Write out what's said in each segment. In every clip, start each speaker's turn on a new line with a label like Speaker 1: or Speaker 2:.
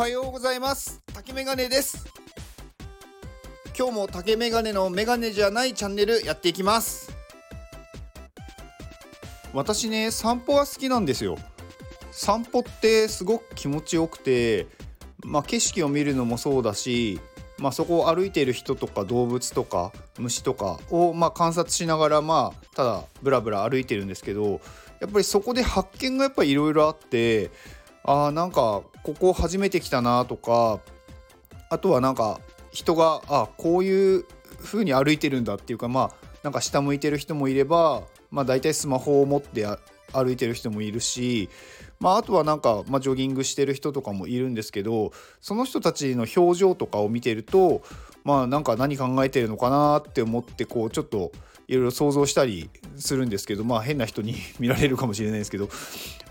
Speaker 1: はようございます。竹メガネです。今日も竹メガネのメガネじゃないチャンネルやっていきます。私ね散歩は好きなんですよ。散歩ってすごく気持ちよくてまあ景色を見るのもそうだしまあ、そこを歩いている人とか動物とか虫とかをま観察しながらまあただブラブラ歩いてるんですけどやっぱりそこで発見がやっぱりいろいろあってあーなんかここ初めて来たなとかあとはなんか人があこういう風に歩いてるんだっていうかまあなんか下向いてる人もいればまあ大体スマホを持って歩いてる人もいるし、まあ、あとはなんか、まあ、ジョギングしてる人とかもいるんですけどその人たちの表情とかを見てるとまあなんか何考えてるのかなって思ってこうちょっといろいろ想像したりするんですけどまあ変な人に見られるかもしれないですけど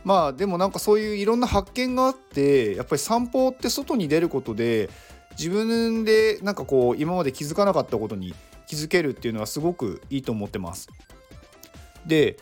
Speaker 1: まあでもなんかそういういろんな発見があってやっぱり散歩って外に出ることで自分でなんかこう今まで気づかなかったことに気づけるっていうのはすごくいいと思ってます。で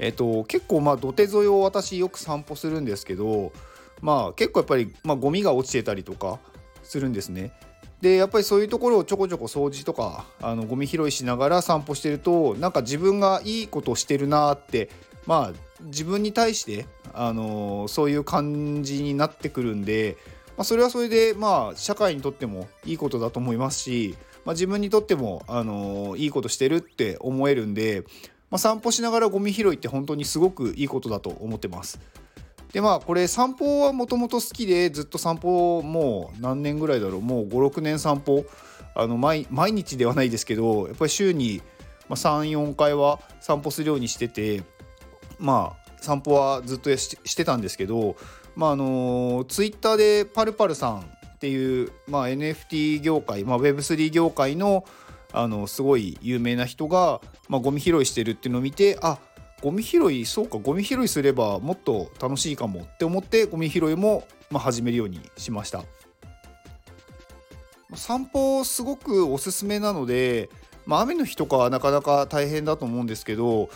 Speaker 1: えっと、結構まあ土手沿いを私よく散歩するんですけどまあ結構やっぱり、まあ、ゴミが落ちてたりとかするんですね。でやっぱりそういうところをちょこちょこ掃除とかあのゴミ拾いしながら散歩してるとなんか自分がいいことをしてるなってまあ自分に対して、あのー、そういう感じになってくるんで、まあ、それはそれでまあ社会にとってもいいことだと思いますし、まあ、自分にとっても、あのー、いいことしてるって思えるんで、まあ、散歩しながらゴミ拾いって本当にすごくいいことだと思ってます。でまあこれ散歩はもともと好きでずっと散歩もう何年ぐらいだろう。もう56年散歩。あの毎日ではないですけどやっぱり週に34回は散歩するようにしててまあ散歩はずっとしてたんですけどまああのツイッターでパルパルさんっていう、まあ、NFT 業界、まあ、Web3 業界のあのすごい有名な人が、まあ、ゴミ拾いしてるっていうのを見てあゴミ拾いそうかゴミ拾いすればもっと楽しいかもって思ってゴミ拾いも、まあ、始めるようにしました。散歩すごくおすすめなので、まあ、雨の日とかはなかなか大変だと思うんですけど、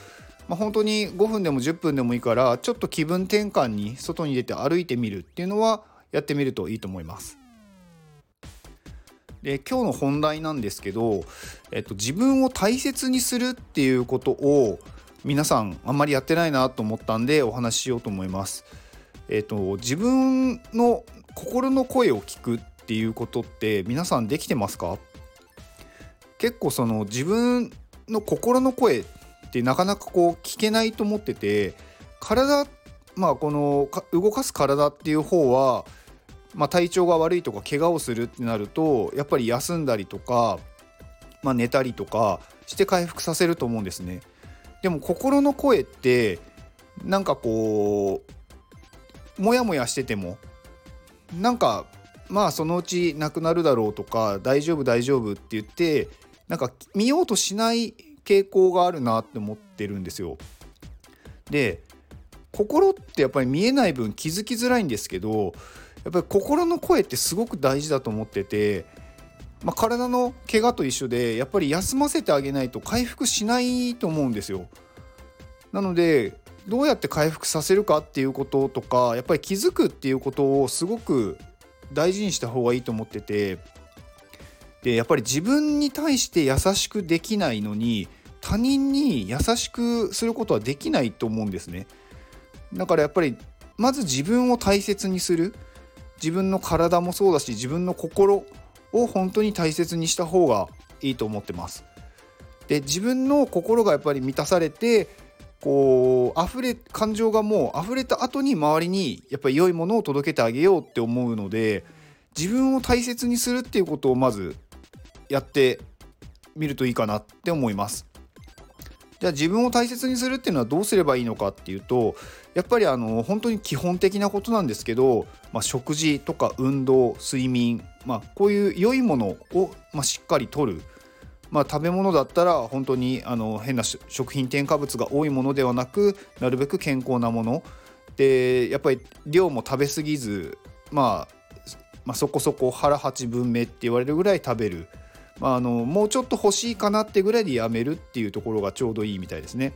Speaker 1: まあ、本当に5分でも10分でもいいからちょっと気分転換に外に出て歩いてみるっていうのはやってみるといいと思います。で今日の本題なんですけど、えっと、自分を大切にするっていうことを皆さんあんまりやってないなと思ったんでお話ししようと思います。えっと、自分の心の声を聞くっていうことって皆さんできてますか？結構その自分の心の声ってなかなかこう聞けないと思ってて体まあこの動かす体っていう方はまあ、体調が悪いとか怪我をするってなるとやっぱり休んだりとか、まあ、寝たりとかして回復させると思うんですね。でも心の声ってなんかこうモヤモヤしててもなんかまあそのうちなくなるだろうとか大丈夫大丈夫って言ってなんか見ようとしない傾向があるなって思ってるんですよ。で心ってやっぱり見えない分気づきづらいんですけどやっぱり心の声ってすごく大事だと思ってて、まあ、体の怪我と一緒でやっぱり休ませてあげないと回復しないと思うんですよ。なのでどうやって回復させるかっていうこととかやっぱり気づくっていうことをすごく大事にした方がいいと思っててでやっぱり自分に対して優しくできないのに他人に優しくすることはできないと思うんですね。だからやっぱりまず自分を大切にする。自分の体もそうだし自分の心を本当に大切にした方がいいと思ってます。で自分の心がやっぱり満たされてこう溢れ感情がもう溢れた後に周りにやっぱり良いものを届けてあげようって思うので自分を大切にするっていうことをまずやってみるといいかなって思います。じゃあ自分を大切にするっていうのはどうすればいいのかっていうとやっぱりあの本当に基本的なことなんですけど、まあ、食事とか運動睡眠、まあ、こういう良いものを、まあ、しっかりとる、まあ、食べ物だったら本当にあの変な食品添加物が多いものではなくなるべく健康なものでやっぱり量も食べ過ぎず、まあ、まあそこそこ腹8分目って言われるぐらい食べる。まあ、あのもうちょっと欲しいかなってぐらいでやめるっていうところがちょうどいいみたいですね。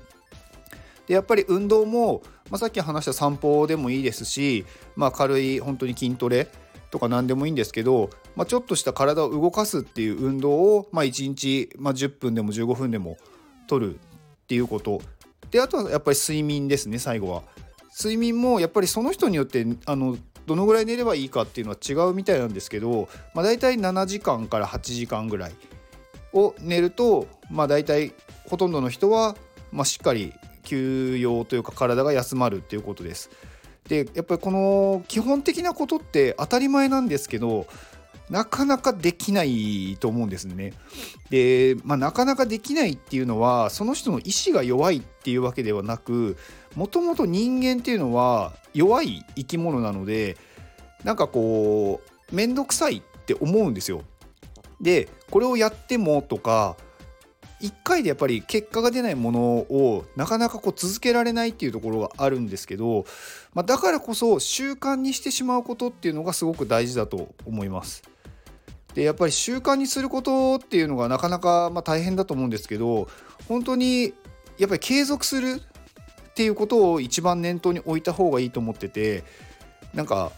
Speaker 1: でやっぱり運動も、まあ、さっき話した散歩でもいいですし、まあ、軽い本当に筋トレとか何でもいいんですけど、まあ、ちょっとした体を動かすっていう運動を、まあ、1日、まあ、10分でも15分でも取るっていうことであとはやっぱり睡眠ですね最後は。睡眠もやっぱりその人によってあのどのぐらい寝ればいいかっていうのは違うみたいなんですけど、まあ、大体7時間から8時間ぐらいを寝ると、まあ、大体ほとんどの人は、まあ、しっかり休養というか体が休まるっていうことです。でやっぱりこの基本的なことって当たり前なんですけどなかなかできないと思うんですね。で、まあ、なかなかできないっていうのはその人の意志が弱いっていうわけではなくもともと人間っていうのは弱い生き物なのでなんかこう面倒くさいって思うんですよ。でこれをやってもとか1回でやっぱり結果が出ないものをなかなかこう続けられないっていうところがあるんですけど、まあ、だからこそ習慣にしてしまうことっていうのがすごく大事だと思います。でやっぱり習慣にすることっていうのがなかなかま大変だと思うんですけど本当にやっぱり継続するっていうことを一番念頭に置いた方がいいと思っててなんか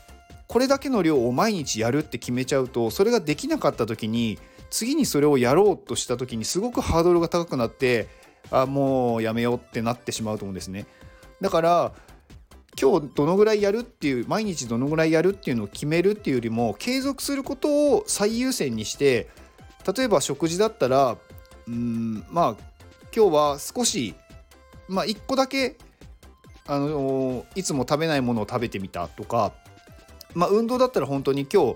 Speaker 1: これだけの量を毎日やるって決めちゃうとそれができなかった時に次にそれをやろうとした時にすごくハードルが高くなってあもうやめようってなってしまうと思うんですね。だから今日どのぐらいやるっていう毎日どのぐらいやるっていうのを決めるっていうよりも継続することを最優先にして例えば食事だったらうんまあ今日は少しまあ1個だけあのいつも食べないものを食べてみたとかまあ運動だったら本当に今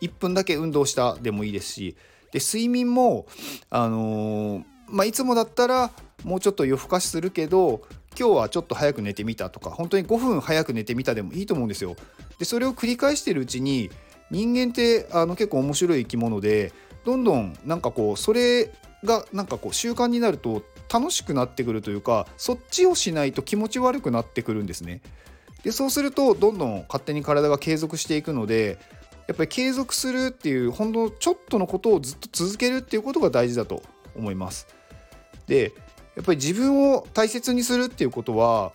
Speaker 1: 日1分だけ運動したでもいいですしで睡眠もあのー、まあ、いつもだったらもうちょっと夜更かしするけど今日はちょっと早く寝てみたとか本当に5分早く寝てみたでもいいと思うんですよ。でそれを繰り返してるうちに人間ってあの結構面白い生き物でどんどんなんかこうそれがなんかこう習慣になると楽しくなってくるというかそっちをしないと気持ち悪くなってくるんですね。でそうするとどんどん勝手に体が継続していくのでやっぱり継続するっていうほんのちょっとのことをずっと続けるっていうことが大事だと思います。でやっぱり自分を大切にするっていうことは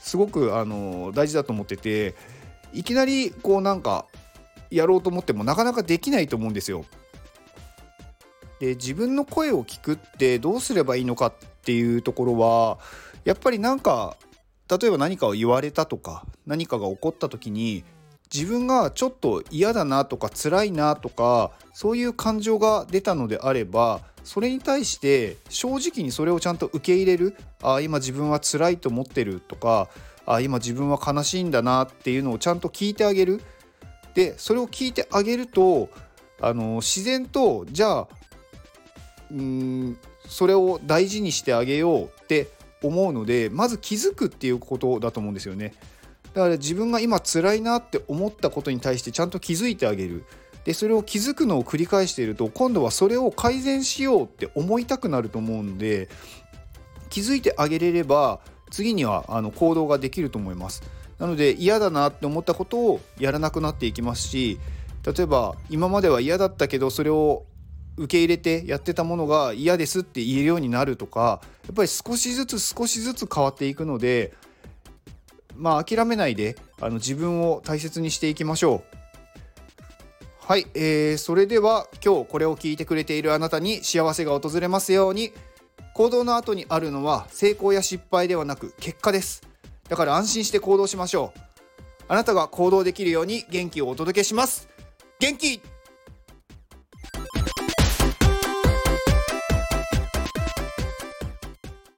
Speaker 1: すごくあの大事だと思ってていきなりこうなんかやろうと思ってもなかなかできないと思うんですよ。で自分の声を聞くってどうすればいいのかっていうところはやっぱりなんか例えば何かを言われたとか何かが起こった時に自分がちょっと嫌だなとか辛いなとかそういう感情が出たのであればそれに対して正直にそれをちゃんと受け入れるあ今自分は辛いと思ってるとかあ今自分は悲しいんだなっていうのをちゃんと聞いてあげるでそれを聞いてあげるとあの自然とじゃあうんそれを大事にしてあげようって思うのでまず気づくっていうことだと思うんですよね。だから自分が今辛いなって思ったことに対してちゃんと気づいてあげる。でそれを気づくのを繰り返していると今度はそれを改善しようって思いたくなると思うので気づいてあげれれば次にはあの行動ができると思います。なので嫌だなって思ったことをやらなくなっていきますし例えば今までは嫌だったけどそれを受け入れてやってたものが嫌ですって言えるようになるとかやっぱり少しずつ少しずつ変わっていくのでまあ諦めないであの自分を大切にしていきましょう。はい、えー、それでは今日これを聞いてくれているあなたに幸せが訪れますように行動の後にあるのは成功や失敗ではなく結果です。だから安心して行動しましょう。あなたが行動できるように元気をお届けします。元気!